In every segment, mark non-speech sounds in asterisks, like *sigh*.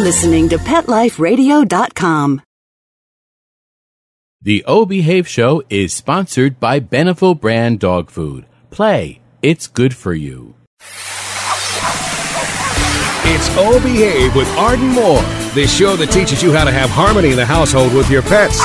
listening to PetLifeRadio.com. The O Behave Show is sponsored by Beneful Brand Dog Food. Play, it's good for you. It's O Behave with Arden Moore, the show that teaches you how to have harmony in the household with your pets.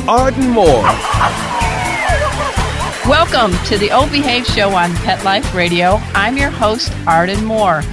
Arden Moore. Welcome to the O Behave Show on Pet Life Radio. I'm your host, Arden Moore.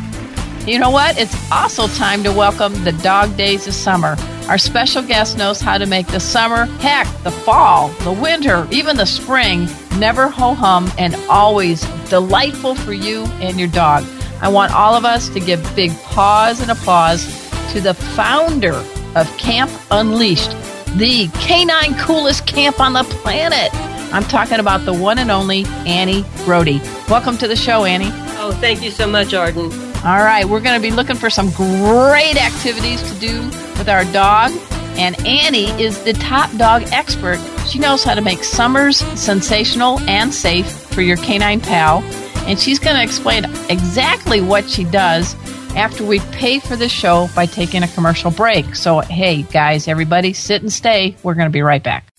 You know what? It's also time to welcome the dog days of summer. Our special guest knows how to make the summer, heck, the fall, the winter, even the spring, never ho hum and always delightful for you and your dog. I want all of us to give big pause and applause to the founder of Camp Unleashed, the canine coolest camp on the planet. I'm talking about the one and only Annie Brody. Welcome to the show, Annie. Oh, thank you so much, Arden. All right, we're going to be looking for some great activities to do with our dog. And Annie is the top dog expert. She knows how to make summers sensational and safe for your canine pal. And she's going to explain exactly what she does after we pay for the show by taking a commercial break. So, hey, guys, everybody, sit and stay. We're going to be right back.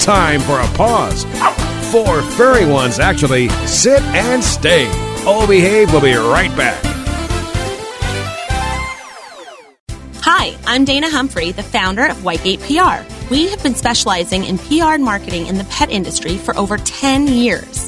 Time for a pause. Four furry ones, actually. Sit and stay. O Behave We'll be right back. Hi, I'm Dana Humphrey, the founder of Whitegate PR. We have been specializing in PR and marketing in the pet industry for over 10 years.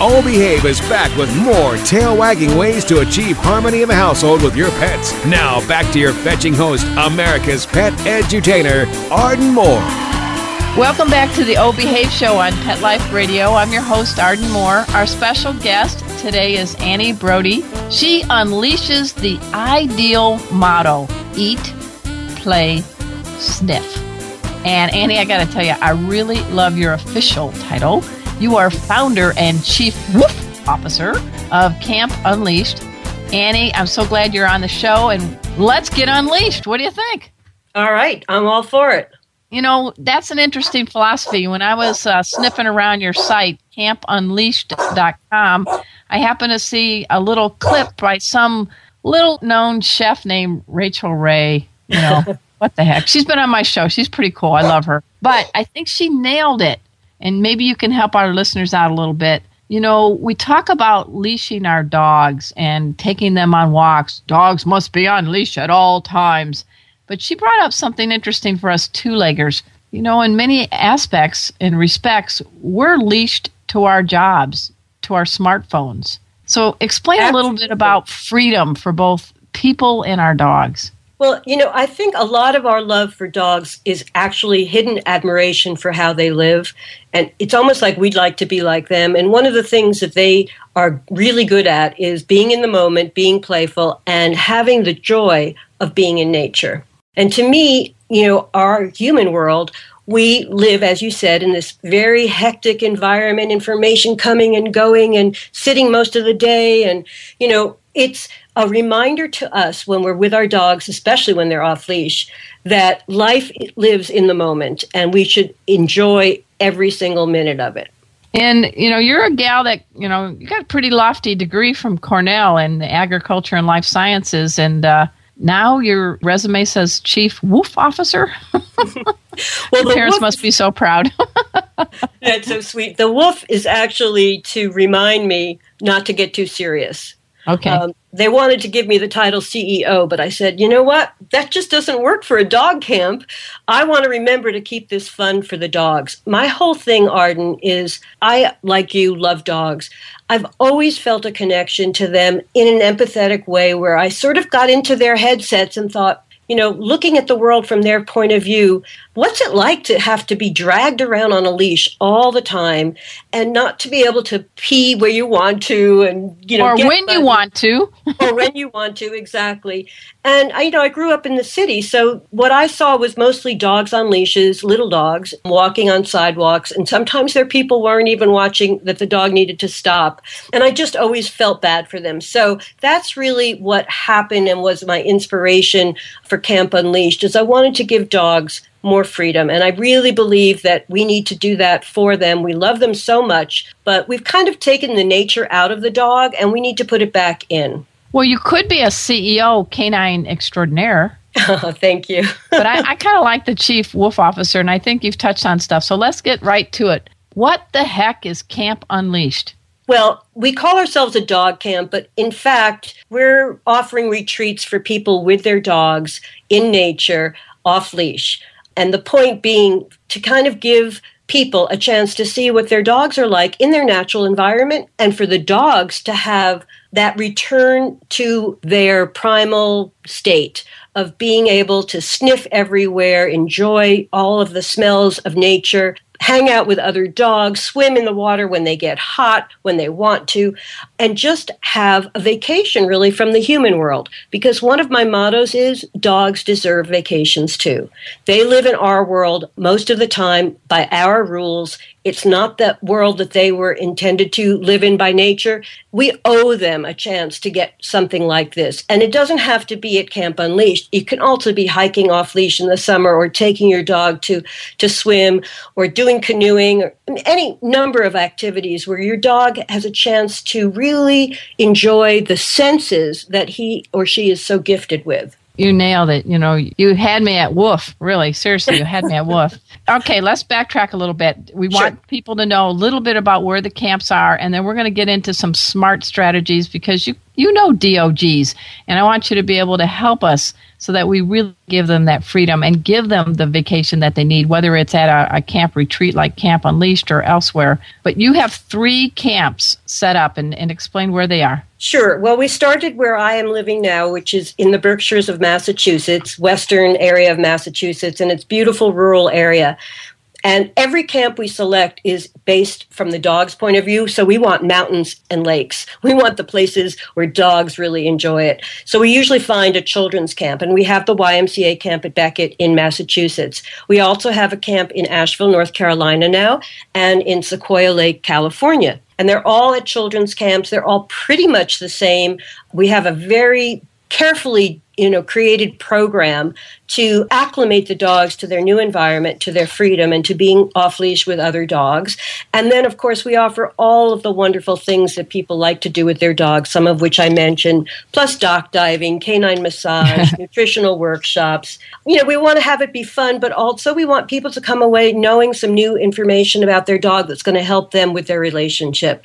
O Behave is back with more tail wagging ways to achieve harmony in the household with your pets. Now, back to your fetching host, America's pet edutainer, Arden Moore. Welcome back to the O Behave Show on Pet Life Radio. I'm your host, Arden Moore. Our special guest today is Annie Brody. She unleashes the ideal motto eat, play, sniff. And Annie, I got to tell you, I really love your official title. You are founder and chief woof officer of Camp Unleashed. Annie, I'm so glad you're on the show and let's get unleashed. What do you think? All right, I'm all for it. You know, that's an interesting philosophy. When I was uh, sniffing around your site, campunleashed.com, I happened to see a little clip by some little known chef named Rachael Ray. You know, *laughs* what the heck? She's been on my show. She's pretty cool. I love her. But I think she nailed it. And maybe you can help our listeners out a little bit. You know, we talk about leashing our dogs and taking them on walks. Dogs must be on leash at all times. But she brought up something interesting for us two leggers. You know, in many aspects and respects, we're leashed to our jobs, to our smartphones. So explain Absolutely. a little bit about freedom for both people and our dogs. Well, you know, I think a lot of our love for dogs is actually hidden admiration for how they live. And it's almost like we'd like to be like them. And one of the things that they are really good at is being in the moment, being playful, and having the joy of being in nature. And to me, you know, our human world, we live, as you said, in this very hectic environment, information coming and going and sitting most of the day. And, you know, it's a reminder to us when we're with our dogs, especially when they're off leash, that life lives in the moment and we should enjoy every single minute of it. And you know, you're a gal that you know you got a pretty lofty degree from Cornell in agriculture and life sciences, and uh, now your resume says chief woof officer. *laughs* *laughs* well, the parents woof, must be so proud. *laughs* that's so sweet. The wolf is actually to remind me not to get too serious. Okay. Um, they wanted to give me the title CEO, but I said, you know what? That just doesn't work for a dog camp. I want to remember to keep this fun for the dogs. My whole thing, Arden, is I, like you, love dogs. I've always felt a connection to them in an empathetic way where I sort of got into their headsets and thought, you know, looking at the world from their point of view, what's it like to have to be dragged around on a leash all the time and not to be able to pee where you want to and you know or when money, you want to. *laughs* Or when you want to exactly. And I, you know i grew up in the city so what i saw was mostly dogs on leashes little dogs walking on sidewalks and sometimes their people weren't even watching that the dog needed to stop. And i just always felt bad for them. So that's really what happened and was my inspiration for camp unleashed is i wanted to give dogs more freedom. And I really believe that we need to do that for them. We love them so much, but we've kind of taken the nature out of the dog and we need to put it back in. Well, you could be a CEO, canine extraordinaire. Oh, *laughs* thank you. *laughs* but I, I kind of like the chief wolf officer, and I think you've touched on stuff. So let's get right to it. What the heck is Camp Unleashed? Well, we call ourselves a dog camp, but in fact, we're offering retreats for people with their dogs in nature, off leash. And the point being to kind of give people a chance to see what their dogs are like in their natural environment and for the dogs to have that return to their primal state of being able to sniff everywhere, enjoy all of the smells of nature, hang out with other dogs, swim in the water when they get hot, when they want to, and just have a vacation really from the human world. Because one of my mottos is dogs deserve vacations too. They live in our world most of the time by our rules. It's not that world that they were intended to live in by nature. We owe them a chance to get something like this. And it doesn't have to be at Camp Unleashed. It can also be hiking off leash in the summer or taking your dog to, to swim or doing canoeing or any number of activities where your dog has a chance to really enjoy the senses that he or she is so gifted with you nailed it. You know, you had me at woof. Really, seriously, you had me at woof. *laughs* Okay, let's backtrack a little bit. We want people to know a little bit about where the camps are, and then we're going to get into some smart strategies because you you know DOGs, and I want you to be able to help us so that we really give them that freedom and give them the vacation that they need, whether it's at a, a camp retreat like Camp Unleashed or elsewhere. But you have three camps set up, and, and explain where they are. Sure. Well, we started where I am living now, which is in the Berkshires of Massachusetts, western area of Massachusetts, and it's beautiful rural area. And every camp we select is based from the dog's point of view. So we want mountains and lakes. *laughs* We want the places where dogs really enjoy it. So we usually find a children's camp, and we have the YMCA camp at Becket in Massachusetts. We also have a camp in Asheville, North Carolina now, and in Sequoia Lake, California. And they're all at children's camps. They're all pretty much the same. We have a very carefully you know created program to acclimate the dogs to their new environment to their freedom and to being off leash with other dogs. And then of course we offer all of the wonderful things that people like to do with their dogs some of which i mentioned plus dock diving canine massage *laughs* nutritional workshops. You know we want to have it be fun but also we want people to come away knowing some new information about their dog that's going to help them with their relationship.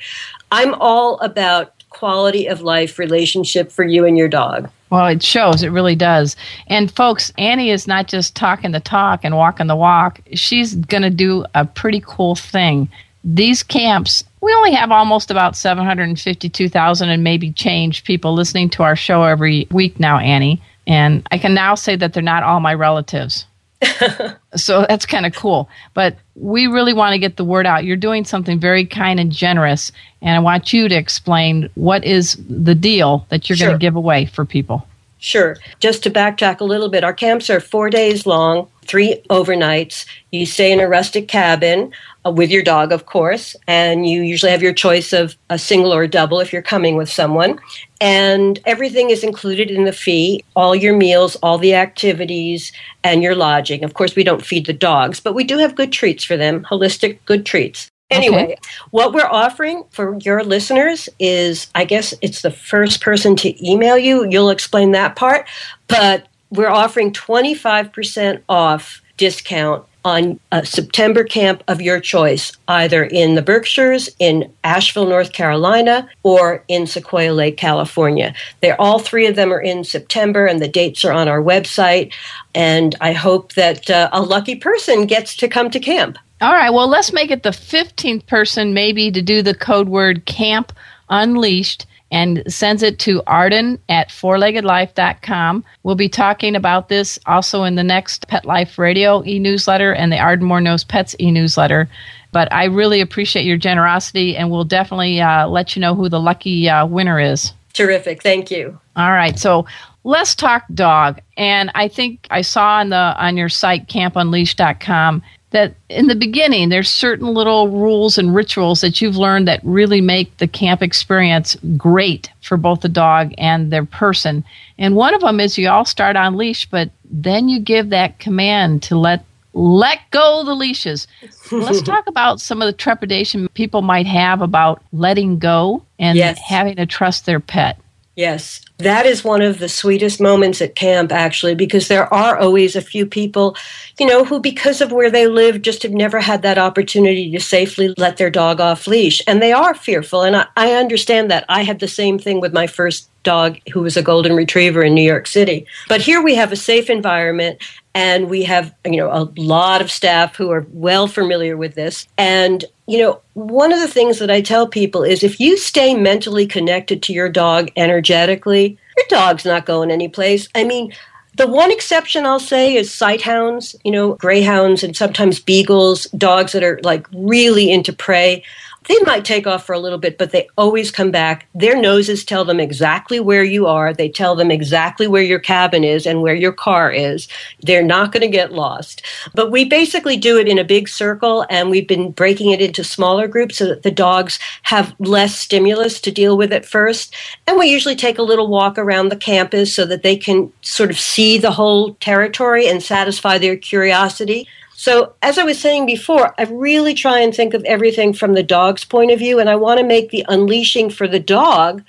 I'm all about quality of life relationship for you and your dog. Well, it shows. It really does. And folks, Annie is not just talking the talk and walking the walk. She's going to do a pretty cool thing. These camps, we only have almost about 752,000 and maybe change people listening to our show every week now, Annie. And I can now say that they're not all my relatives. *laughs* so that's kind of cool. But we really want to get the word out. You're doing something very kind and generous, and I want you to explain what is the deal that you're sure. going to give away for people. Sure. Just to backtrack a little bit, our camps are four days long, three overnights. You stay in a rustic cabin uh, with your dog, of course, and you usually have your choice of a single or a double if you're coming with someone. And everything is included in the fee all your meals, all the activities, and your lodging. Of course, we don't feed the dogs, but we do have good treats for them holistic, good treats. Anyway, okay. what we're offering for your listeners is I guess it's the first person to email you. You'll explain that part. But we're offering 25% off discount on a September camp of your choice, either in the Berkshires, in Asheville, North Carolina, or in Sequoia Lake, California. They're all three of them are in September, and the dates are on our website. And I hope that uh, a lucky person gets to come to camp. All right, well, let's make it the 15th person maybe to do the code word camp unleashed and sends it to arden at fourleggedlife.com. We'll be talking about this also in the next Pet Life Radio e newsletter and the Arden Moore Knows Pets e newsletter. But I really appreciate your generosity, and we'll definitely uh, let you know who the lucky uh, winner is. Terrific. Thank you. All right. So let's talk dog. And I think I saw on the on your site campunleashed.com that in the beginning there's certain little rules and rituals that you've learned that really make the camp experience great for both the dog and their person. And one of them is you all start on leash, but then you give that command to let let go the leashes. Let's *laughs* talk about some of the trepidation people might have about letting go and Yes. having to trust their pet. Yes, that is one of the sweetest moments at camp, actually, because there are always a few people, you know, who, because of where they live, just have never had that opportunity to safely let their dog off leash. And they are fearful. And I, I understand that. I had the same thing with my first dog, who was a golden retriever in New York City. But here we have a safe environment. And we have, you know, a lot of staff who are well familiar with this. And, you know, one of the things that I tell people is if you stay mentally connected to your dog energetically, your dog's not going anyplace. I mean, the one exception I'll say is sighthounds, you know, greyhounds and sometimes beagles, dogs that are like really into prey. They might take off for a little bit, but they always come back. Their noses tell them exactly where you are. They tell them exactly where your cabin is and where your car is. They're not going to get lost. But we basically do it in a big circle, and we've been breaking it into smaller groups so that the dogs have less stimulus to deal with at first. And we usually take a little walk around the campus so that they can sort of see the whole territory and satisfy their curiosity. So, as I was saying before, I really try and think of everything from the dog's point of view, and I want to make the unleashing for the dog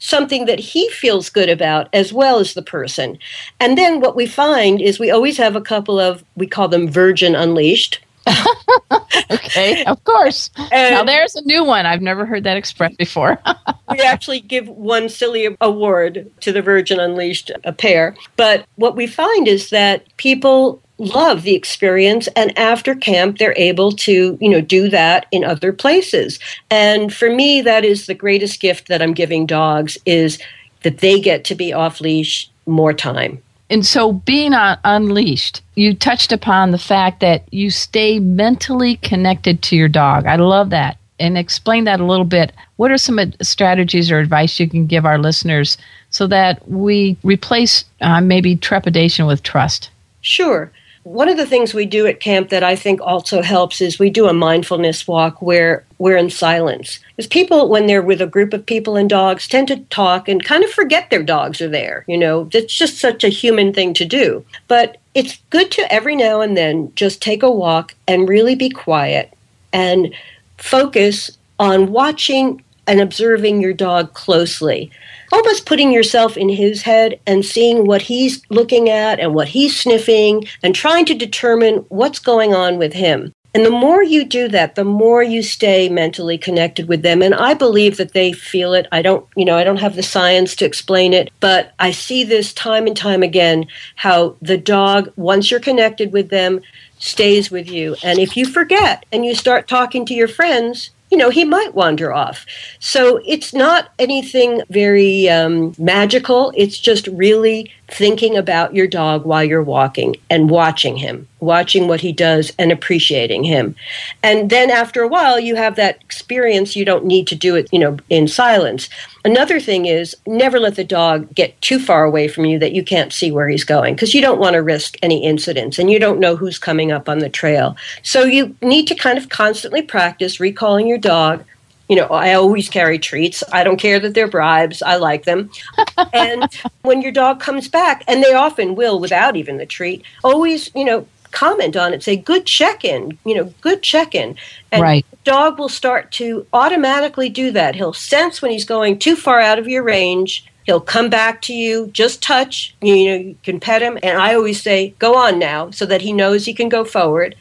something that he feels good about as well as the person. And then what we find is we always have a couple of, we call them virgin unleashed. *laughs* Okay, of course. And- now there's a new one. I've never heard that expressed before. *laughs* we actually give one silly award to the Virgin Unleashed, a pair. But what we find is that people love the experience and after camp they're able to you know do that in other places and for me that is the greatest gift that i'm giving dogs is that they get to be off leash more time and so being on unleashed, you touched upon the fact that you stay mentally connected to your dog. I love that. And explain that a little bit. What are some strategies or advice you can give our listeners so that we replace uh, maybe trepidation with trust? Sure. One of the things we do at camp that I think also helps is we do a mindfulness walk where we're in silence. Because people, when they're with a group of people and dogs, tend to talk and kind of forget their dogs are there. You know, it's just such a human thing to do. But it's good to every now and then just take a walk and really be quiet and focus on watching and observing your dog closely almost putting yourself in his head and seeing what he's looking at and what he's sniffing and trying to determine what's going on with him. And the more you do that, the more you stay mentally connected with them. And I believe that they feel it. I don't, you know, I don't have the science to explain it, but I see this time and time again how the dog, once you're connected with them, stays with you. And if you forget and you start talking to your friends, you know, he might wander off. So it's not anything very um, magical. It's just really thinking about your dog while you're walking and watching him, watching what he does and appreciating him. And then after a while, you have that experience. You don't need to do it, you know, in silence. Another thing is never let the dog get too far away from you that you can't see where he's going because you don't want to risk any incidents and you don't know who's coming up on the trail. So you need to kind of constantly practice recalling your dog. You know, I always carry treats. I don't care that they're bribes. I like them. *laughs* and when your dog comes back, and they often will without even the treat, always, you know, comment on it. Say, good check in, you know, good check in. And Right. the dog will start to automatically do that. He'll sense when he's going too far out of your range He'll come back to you, just touch, you know, you can pet him. And I always say, go on now, so that he knows he can go forward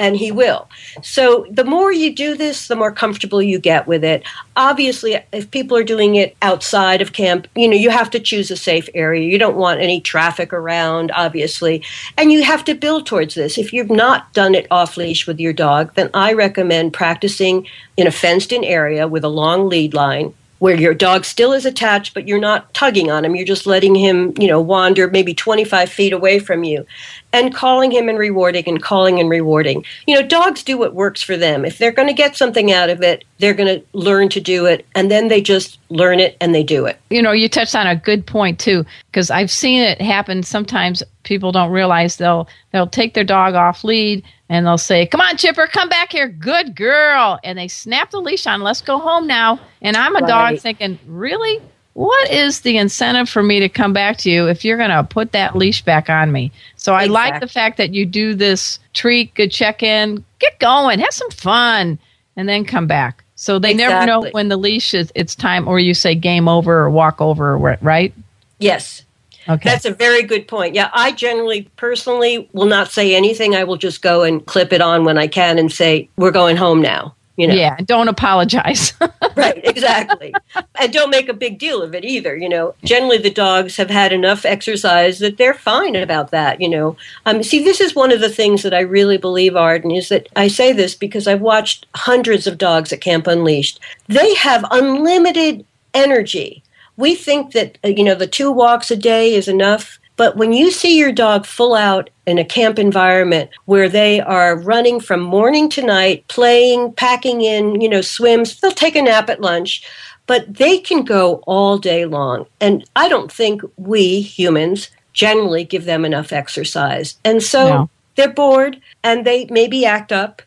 and he will. So the more you do this, the more comfortable you get with it. Obviously, if people are doing it outside of camp, you know, you have to choose a safe area. You don't want any traffic around, obviously. And you have to build towards this. If you've not done it off leash with your dog, then I recommend practicing in a fenced in area with a long lead line where your dog still is attached, but you're not tugging on him. You're just letting him, you know, wander maybe 25 feet away from you and calling him and rewarding and calling and rewarding. You know, dogs do what works for them. If they're going to get something out of it, they're going to learn to do it and then they just learn it and they do it. You know, you touched on a good point too because I've seen it happen sometimes people don't realize they'll they'll take their dog off lead and they'll say, "Come on, Chipper, come back here, good girl," and they snap the leash on. Let's go home now. And I'm a right. dog thinking, really? What is the incentive for me to come back to you if you're going to put that leash back on me? So I exactly. like the fact that you do this treat, good check in, get going, have some fun, and then come back. So they exactly. never know when the leash is it's time, or you say game over or walk over, right? Yes, Okay. That's a very good point. Yeah, I generally personally will not say anything. I will just go and clip it on when I can and say, "We're going home now." You know? Yeah, don't apologize. *laughs* right, exactly. and don't make a big deal of it either, you know. Generally the dogs have had enough exercise that they're fine about that, you know. Um see this is one of the things that I really believe Arden is that I say this because I've watched hundreds of dogs at Camp Unleashed. They have unlimited energy we think that uh, you know the two walks a day is enough but when you see your dog full out in a camp environment where they are running from morning to night playing packing in you know swims they'll take a nap at lunch but they can go all day long and i don't think we humans generally give them enough exercise and so no. they're bored and they maybe act up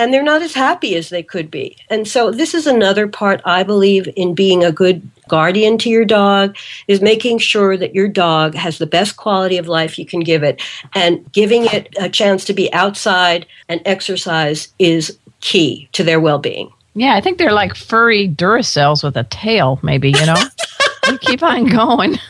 and they're not as happy as they could be. And so this is another part I believe in being a good guardian to your dog is making sure that your dog has the best quality of life you can give it and giving it a chance to be outside and exercise is key to their well-being. Yeah, I think they're like furry Duracells with a tail, maybe, you know? *laughs* you keep on going. *laughs*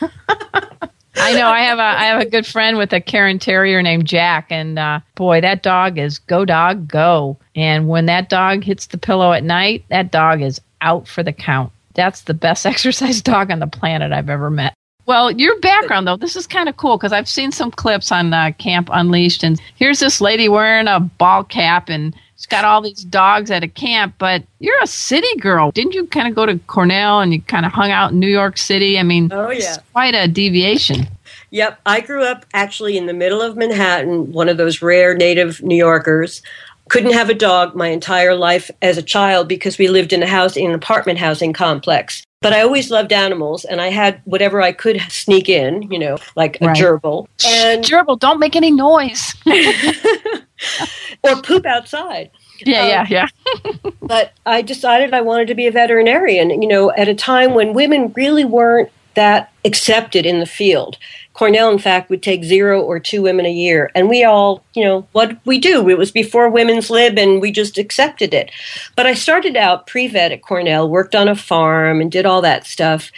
I know. I have a I have a good friend with a Cairn Terrier named Jack, and uh, boy, that dog is go dog go. And when that dog hits the pillow at night, that dog is out for the count. That's the best *laughs* exercise dog on the planet I've ever met. Well, your background though, this is kind of cool because I've seen some clips on uh, Camp Unleashed, and here's this lady wearing a ball cap and she's got all these dogs at a camp. But you're a city girl, didn't you? Kind of go to Cornell and you kind of hung out in New York City. I mean, oh yeah, quite a deviation. Yep, I grew up actually in the middle of Manhattan, one of those rare native New Yorkers couldn't have a dog my entire life as a child because we lived in a house in an apartment housing complex. But I always loved animals, and I had whatever I could sneak in, you know, like a right. gerbil. And gerbil, don't make any noise. *laughs* *laughs* or poop outside. Yeah, um, yeah, yeah. *laughs* but I decided I wanted to be a veterinarian, you know, at a time when women really weren't that accepted in the field. Cornell, in fact, would take zero or two women a year. And we all, you know, what we do. It was before women's lib and we just accepted it. But I started out pre vet at Cornell, worked on a farm and did all that stuff.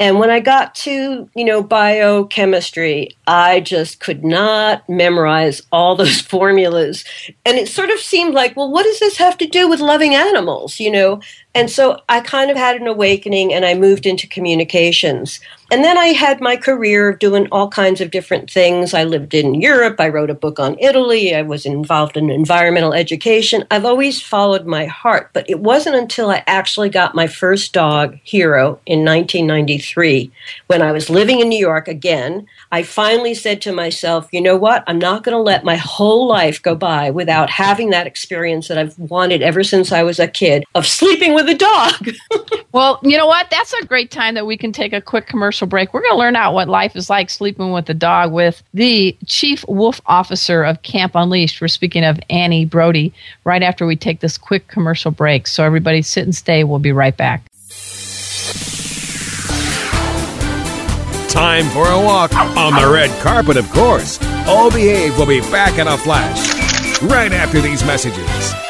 And when I got to, you know, biochemistry, I just could not memorize all those *laughs* formulas. And it sort of seemed like, well, what does this have to do with loving animals, you know? And so I kind of had an awakening and I moved into communications. And then I had my career of doing all kinds of different things. I lived in Europe. I wrote a book on Italy. I was involved in environmental education. I've always followed my heart, but it wasn't until I actually got my first dog, Hero, in 1993, when I was living in New York again. I finally said to myself, you know what? I'm not going to let my whole life go by without having that experience that I've wanted ever since I was a kid of sleeping with a dog. *laughs* well, you know what? That's a great time that we can take a quick commercial break. We're going to learn out what life is like sleeping with a dog with the chief wolf officer of Camp Unleashed. We're speaking of Annie Brody right after we take this quick commercial break. So everybody sit and stay. We'll be right back. Time for a walk on the red carpet, of course. O Behave will be back in a flash right after these messages.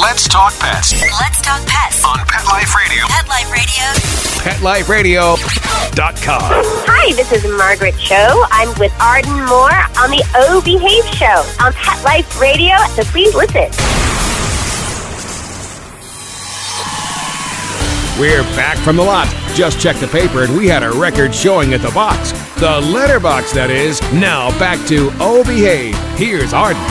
Let's talk pets Let's talk pets. on Pet Life Radio. Pet Life Radio. PetLifeRadio.com. Hi, this is Margaret Cho. I'm with Arden Moore on the O Behave Show on Pet Life Radio, so please listen. We're back from the lot. Just checked the paper and we had a record showing at the box. The letterbox, that is. Now back to Oh Behave. Here's Arden.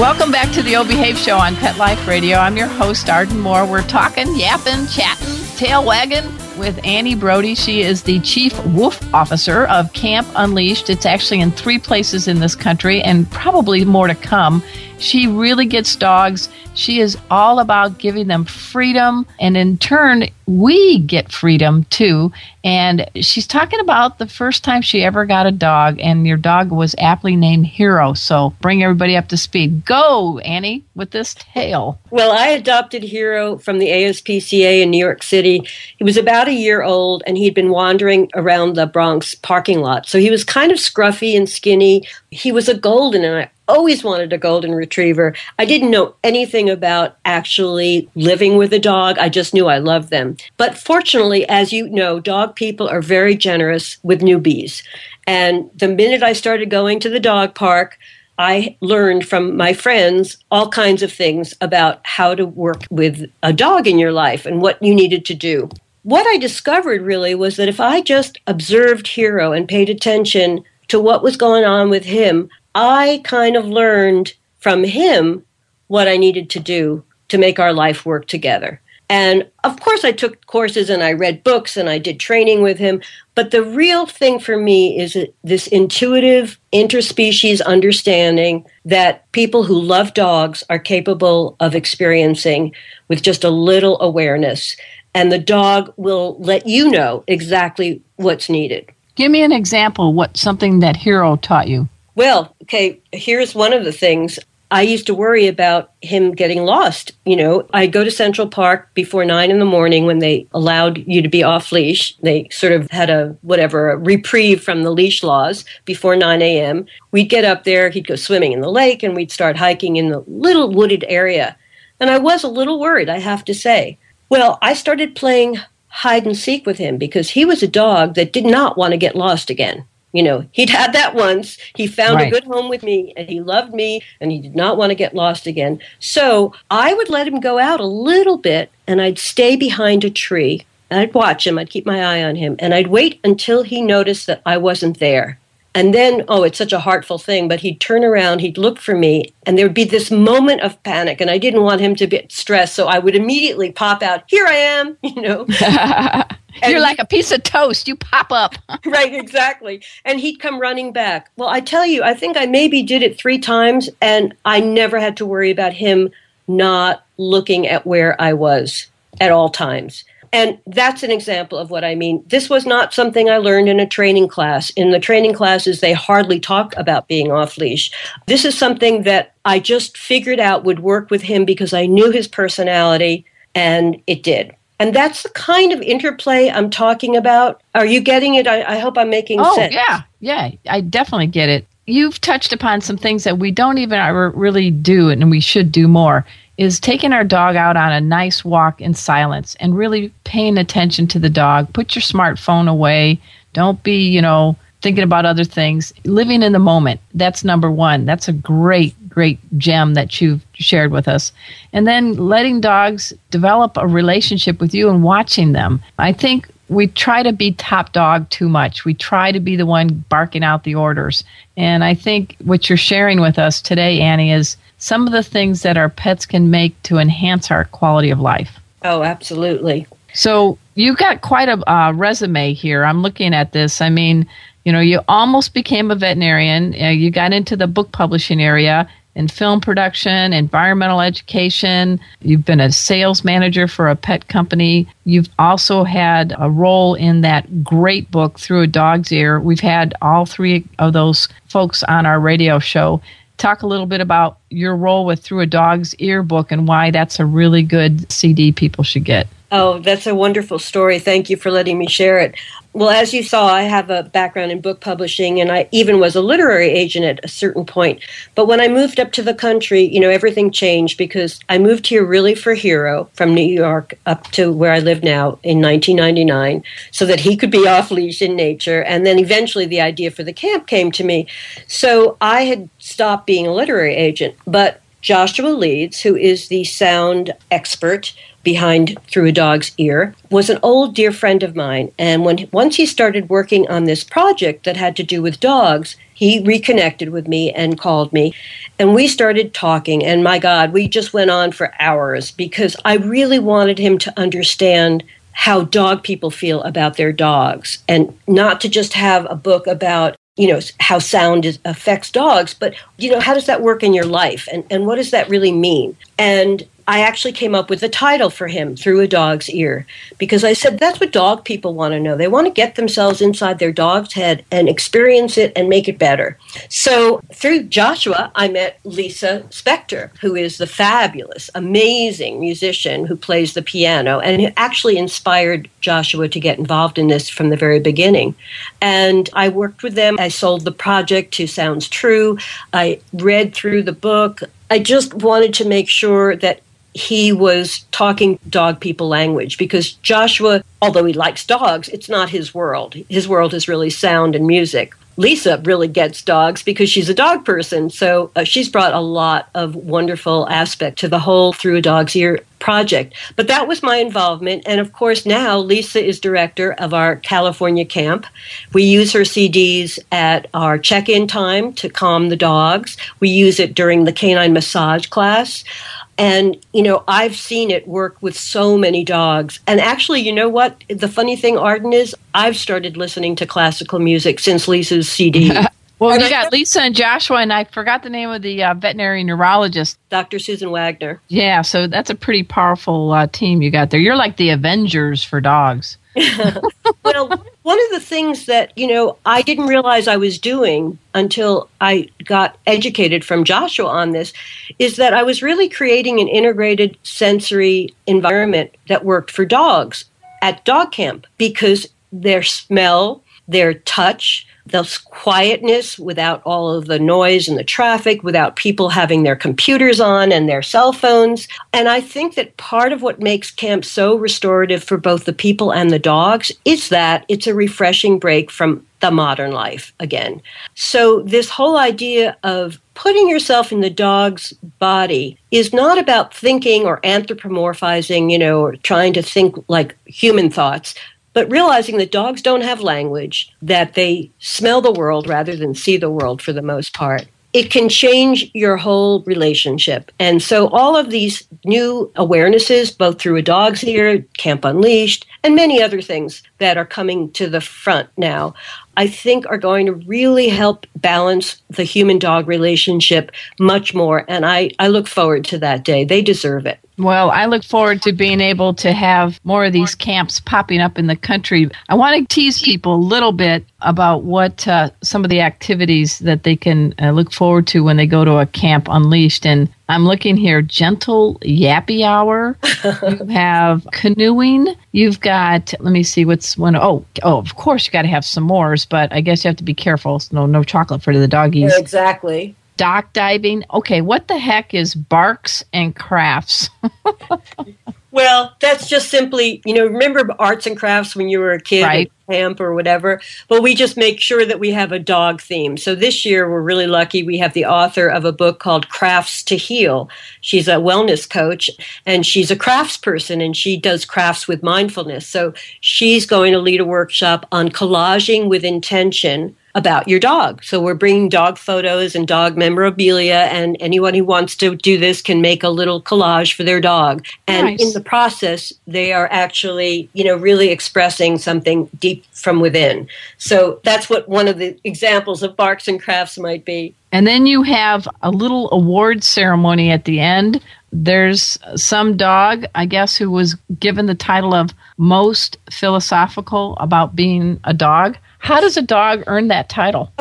Welcome back to the O Behave Show on Pet Life Radio. I'm your host, Arden Moore. We're talking, yapping, chatting, tail wagging with Annie Brody. She is the Chief Wolf Officer of Camp Unleashed. It's actually in three places in this country and probably more to come. She really gets dogs. She is all about giving them freedom, and in turn, we get freedom too. And she's talking about the first time she ever got a dog, and your dog was aptly named Hero. So bring everybody up to speed. Go, Annie, with this tale. Well, I adopted Hero from the ASPCA in New York City. He was about a year old and he'd been wandering around the Bronx parking lot. So he was kind of scruffy and skinny. He was a golden, and I always wanted a golden retriever. I didn't know anything about actually living with a dog. I just knew I loved them. But fortunately, as you know, dog people are very generous with newbies. And the minute I started going to the dog park, I learned from my friends all kinds of things about how to work with a dog in your life and what you needed to do. What I discovered really was that if I just observed Hero and paid attention to what was going on with him, I kind of learned from him what I needed to do to make our life work together. And of course, I took courses and I read books and I did training with him. But the real thing for me is this intuitive interspecies understanding that people who love dogs are capable of experiencing with just a little awareness. And the dog will let you know exactly what's needed. Give me an example. What something that Hero taught you? Well, okay, here's one of the things. I used to worry about him getting lost. You know, I'd go to Central Park before nine in the morning when they allowed you to be off leash. They sort of had a whatever, a reprieve from the leash laws before 9 a.m. We'd get up there, he'd go swimming in the lake, and we'd start hiking in the little wooded area. And I was a little worried, I have to say. Well, I started playing hide and seek with him because he was a dog that did not want to get lost again. You know, he'd had that once. He found Right. a good home with me and he loved me and he did not want to get lost again. So I would let him go out a little bit and I'd stay behind a tree. And I'd watch him, I'd keep my eye on him, and I'd wait until he noticed that I wasn't there. And then, oh, it's such a heartful thing, but he'd turn around, he'd look for me, and there would be this moment of panic. And I didn't want him to get stressed, so I would immediately pop out, Here I am, *laughs* you know. *laughs* You're like a piece of toast. You pop up. *laughs* right, exactly. And he'd come running back. Well, I tell you, I think I maybe did it three times, and I never had to worry about him not looking at where I was at all times. And that's an example of what I mean. This was not something I learned in a training class. In the training classes, they hardly talk about being off leash. This is something that I just figured out would work with him because I knew his personality, and it did. And that's the kind of interplay I'm talking about. Are you getting it? I, I hope I'm making Oh, sense. yeah. Yeah. I definitely get it. You've touched upon some things that we don't even uh, ever really do and we should do more is taking our dog out on a nice walk in silence and really paying attention to the dog. Put your smartphone away. Don't be, you know, thinking about other things. Living in the moment. That's number one. That's a great, great gem that you've shared with us. And then letting dogs develop a relationship with you and watching them. I think we try to be top dog too much. We try to be the one barking out the orders. And I think what you're sharing with us today, Annie, is some of the things that our pets can make to enhance our quality of life. Oh, absolutely. So you've got quite a uh, resume here. I'm looking at this. I mean, you know, you almost became a veterinarian. Uh, you got into the book publishing area. In film production, environmental education. You've been a sales manager for a pet company. You've also had a role in that great book, Through a Dog's Ear. We've had all three of those folks on our radio show. Talk a little bit about your role with Through a Dog's Ear book and why that's a really good CD people should get. Oh, that's a wonderful story. Thank you for letting me share it. Well, as you saw, I have a background in book publishing and I even was a literary agent at a certain point. But when I moved up to the country, you know, everything changed because I moved here really for Hero from New York up to where I live now in 1999 so that he could be *laughs* off leash in nature. And then eventually the idea for the camp came to me. So I had stopped being a literary agent, but Joshua Leeds, who is the sound expert behind Through a Dog's Ear, was an old dear friend of mine. And when once he started working on this project that had to do with dogs, he reconnected with me and called me. And we started talking. And my God, we just went on for hours because I really wanted him to understand how dog people feel about their dogs and not to just have a book about you know how sound is, affects dogs but you know how does that work in your life and, and what does that really mean and I actually came up with a title for him, Through a Dog's Ear, because I said that's what dog people want to know. They want to get themselves inside their dog's head and experience it and make it better. So through Joshua, I met Lisa Spector, who is the fabulous, amazing musician who plays the piano and who actually inspired Joshua to get involved in this from the very beginning. And I worked with them. I sold the project to Sounds True. I read through the book. I just wanted to make sure that he was talking dog people language because Joshua, although he likes dogs, it's not his world. His world is really sound and music. Lisa really gets dogs because she's a dog person. So uh, she's brought a lot of wonderful aspect to the whole Through a Dog's Ear project. But that was my involvement. And of course, now Lisa is director of our California camp. We use her CDs at our check in time to calm the dogs, we use it during the canine massage class. And, you know, I've seen it work with so many dogs. And actually, you know what? The funny thing, Arden, is I've started listening to classical music since Lisa's CD. *laughs* well, And you I- got Lisa and Joshua, and I forgot the name of the uh, veterinary neurologist. Dr. Susan Wagner. Yeah, so that's a pretty powerful uh, team you got there. You're like the Avengers for dogs. *laughs* *laughs* well, one of the things that, you know, I didn't realize I was doing until I got educated from Joshua on this is that I was really creating an integrated sensory environment that worked for dogs at dog camp because their smell, their touch, the quietness without all of the noise and the traffic, without people having their computers on and their cell phones. And I think that part of what makes camp so restorative for both the people and the dogs is that it's a refreshing break from the modern life again. So, this whole idea of putting yourself in the dog's body is not about thinking or anthropomorphizing, you know, or trying to think like human thoughts, but realizing that dogs don't have language, that they smell the world rather than see the world for the most part. It can change your whole relationship. And so, all of these new awarenesses, both through a dog's ear, Camp Unleashed, and many other things that are coming to the front now, I think are going to really help balance the human dog relationship much more. And I, I look forward to that day. They deserve it. Well, I look forward to being able to have more of these camps popping up in the country. I want to tease people a little bit about what uh, some of the activities that they can uh, look forward to when they go to a camp unleashed. And I'm looking here gentle yappy hour. *laughs* you have canoeing. You've got, let me see what's one. Oh, oh, of course, you got to have s'mores, but I guess you have to be careful. No, no chocolate for the doggies. Exactly. Dock diving. Okay, what the heck is barks and crafts? *laughs* Well, that's just simply, you know, remember arts and crafts when you were a kid Right. at camp or whatever? But we just make sure that we have a dog theme. So this year we're really lucky. We have the author of a book called Crafts to Heal. She's a wellness coach and she's a crafts person and she does crafts with mindfulness. So she's going to lead a workshop on collaging with intention about your dog. So we're bringing dog photos and dog memorabilia, and anyone who wants to do this can make a little collage for their dog. And Nice. in the process, they are actually, you know, really expressing something deep from within. So that's what one of the examples of barks and crafts might be. And then you have a little award ceremony at the end. There's some dog, I guess, who was given the title of most philosophical about being a dog. How does a dog earn that title?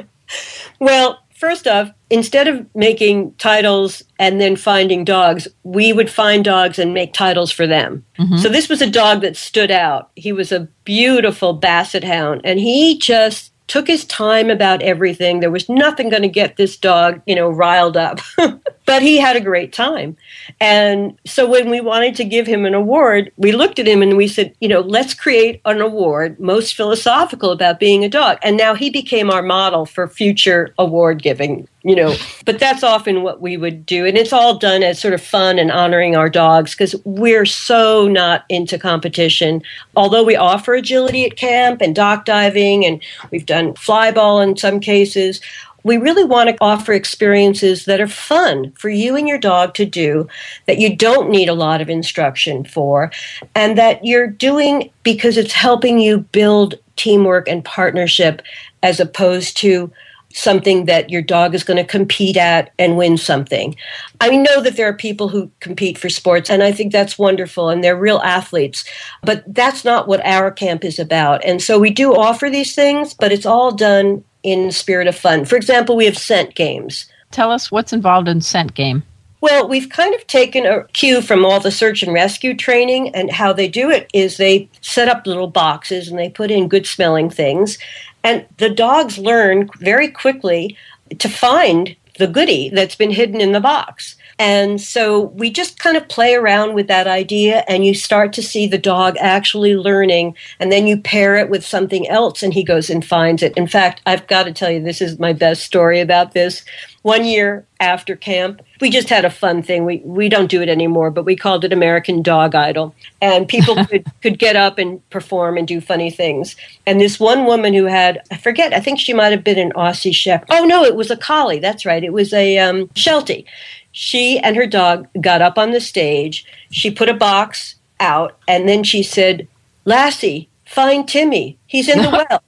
*laughs* well, first off, instead of making titles and then finding dogs, we would find dogs and make titles for them. Mm-hmm. So this was a dog that stood out. He was a beautiful basset hound, and he just took his time about everything. There was nothing going to get this dog, you know, riled up. *laughs* but he had a great time. And so when we wanted to give him an award, we looked at him and we said, you know, let's create an award most philosophical about being a dog. And now he became our model for future award giving you know *laughs* but that's often what we would do and it's all done as sort of fun and honoring our dogs because we're so not into competition although we offer agility at camp and dock diving and we've done flyball in some cases we really want to offer experiences that are fun for you and your dog to do that you don't need a lot of instruction for and that you're doing because it's helping you build teamwork and partnership as opposed to something that your dog is going to compete at and win something. I know that there are people who compete for sports, and I think that's wonderful, and they're real athletes, but that's not what our camp is about. And so we do offer these things, but it's all done in spirit of fun. For example, we have scent games. Tell us what's involved in scent game. Well, we've kind of taken a cue from all the search and rescue training, and how they do it is they set up little boxes and they put in good smelling things. And the dogs learn very quickly to find the goodie that's been hidden in the box. And so we just kind of play around with that idea, and you start to see the dog actually learning. And then you pair it with something else, and he goes and finds it. In fact, I've got to tell you, this is my best story about this. One year after camp, we just had a fun thing. We we don't do it anymore, but we called it American Dog Idol, and people *laughs* could could get up and perform and do funny things. And this one woman who had I forget, I think she might have been an Aussie chef. Oh no, it was a collie. That's right, it was a um, Sheltie she and her dog got up on the stage. She put a box out, and then she said, Lassie, find Timmy. He's in the *laughs* well.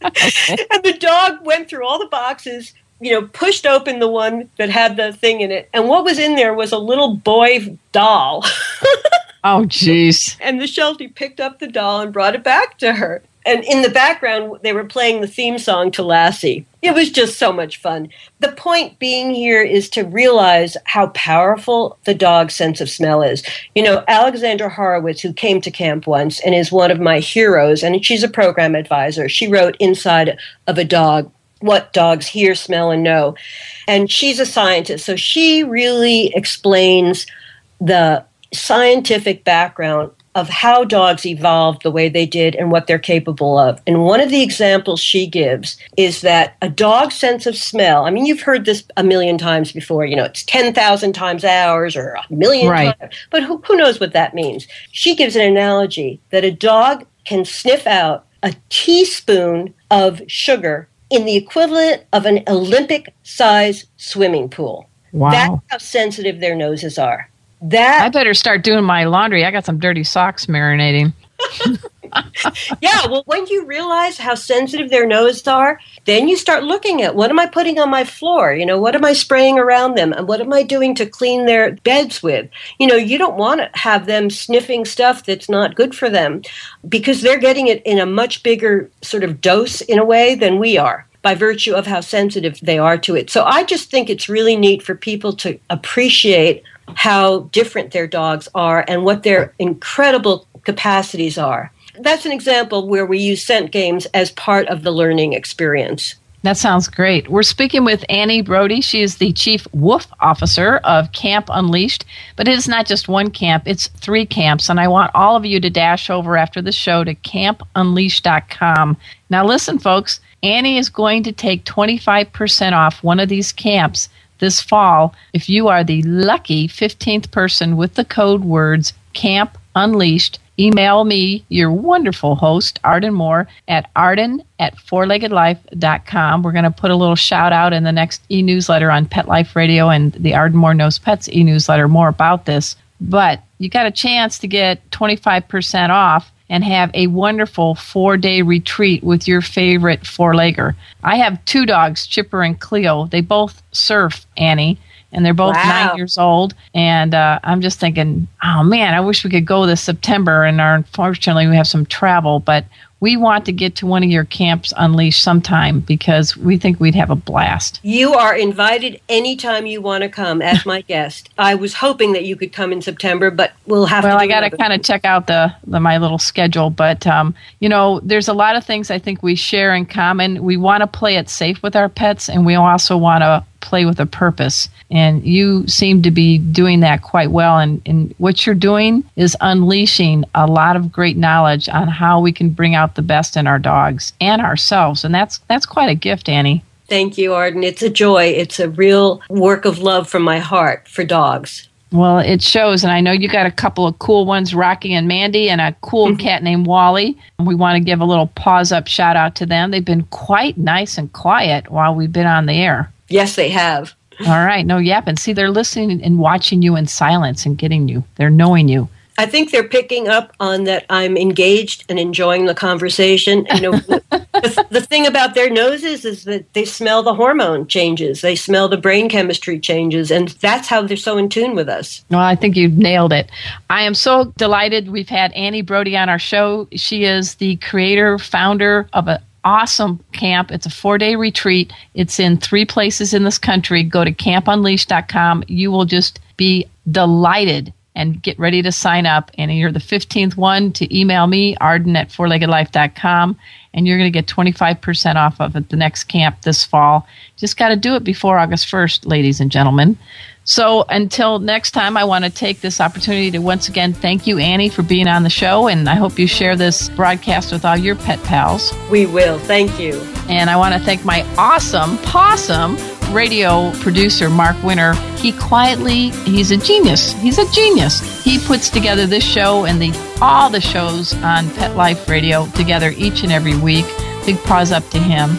and the dog went through all the boxes, you know, pushed open the one that had the thing in it. And what was in there was a little boy doll. *laughs* oh, jeez. And the Sheltie picked up the doll and brought it back to her and in the background they were playing the theme song to Lassie. It was just so much fun. The point being here is to realize how powerful the dog's sense of smell is. You know, Alexandra Horowitz, who came to camp once and is one of my heroes, and she's a program advisor, she wrote Inside of a Dog what dogs hear, smell, and know. And she's a scientist, so she really explains the scientific background of how dogs evolved the way they did and what they're capable of. And one of the examples she gives is that a dog's sense of smell, I mean, you've heard this a million times before, you know, it's 10,000 times ours or a million right. times, but who, who knows what that means? She gives an analogy that a dog can sniff out a teaspoon of sugar in the equivalent of an Olympic size swimming pool. Wow. That's how sensitive their noses are. That I better start doing my laundry. I got some dirty socks marinating. *laughs* yeah, well, when you realize how sensitive their noses are, then you start looking at what am I putting on my floor? You know, what am I spraying around them? And what am I doing to clean their beds with? You know, you don't want to have them sniffing stuff that's not good for them because they're getting it in a much bigger sort of dose in a way than we are by virtue of how sensitive they are to it. So I just think it's really neat for people to appreciate how different their dogs are and what their incredible capacities are. That's an example where we use scent games as part of the learning experience. That sounds great. We're speaking with Annie Brody. She is the Chief Wolf Officer of Camp Unleashed. But it is not just one camp, it's three camps. And I want all of you to dash over after the show to campunleashed.com. Now, listen, folks, Annie is going to take 25% off one of these camps this fall if you are the lucky 15th person with the code words Camp Unleashed. Email me, your wonderful host, Arden Moore, at arden at fourleggedlife.com. We're going to put a little shout out in the next e newsletter on Pet Life Radio and the Arden Moore Knows Pets e newsletter more about this. But you got a chance to get 25% off and have a wonderful four day retreat with your favorite four legger. I have two dogs, Chipper and Cleo. They both surf, Annie and they're both wow. nine years old. And uh, I'm just thinking, oh man, I wish we could go this September. And our, unfortunately, we have some travel, but we want to get to one of your camps unleashed sometime because we think we'd have a blast. You are invited anytime you want to come as my *laughs* guest. I was hoping that you could come in September, but we'll have well, to. Well, I got to kind of check out the, the, my little schedule, but um, you know, there's a lot of things I think we share in common. We want to play it safe with our pets, and we also want to play with a purpose. And you seem to be doing that quite well. And, and what you're doing is unleashing a lot of great knowledge on how we can bring out the best in our dogs and ourselves. And that's that's quite a gift, Annie. Thank you, Arden. It's a joy. It's a real work of love from my heart for dogs. Well, it shows, and I know you got a couple of cool ones, Rocky and Mandy, and a cool mm-hmm. cat named Wally. We want to give a little paws up shout out to them. They've been quite nice and quiet while we've been on the air. Yes, they have. All right. No, yep. And see, they're listening and watching you in silence and getting you. They're knowing you. I think they're picking up on that I'm engaged and enjoying the conversation. You know, the, *laughs* the, thing about their noses is that they smell the hormone changes, they smell the brain chemistry changes, and that's how they're so in tune with us. Well, I think you've nailed it. I am so delighted we've had Annie Brody on our show. She is the creator, founder of a awesome camp. It's a four day retreat. It's in three places in this country. Go to campunleash.com. You will just be delighted and get ready to sign up. And you're the 15th one to email me, arden at fourleggedlife.com, and you're going to get 25% off of the next camp this fall. Just got to do it before August 1st, ladies and gentlemen. So until next time, I want to take this opportunity to once again thank you, Annie, for being on the show. And I hope you share this broadcast with all your pet pals. We will. Thank you. And I want to thank my awesome possum radio producer, Mark Winter. He quietly, he's a genius. He's a genius. He puts together this show and the all the shows on Pet Life Radio together each and every week. Big paws up to him.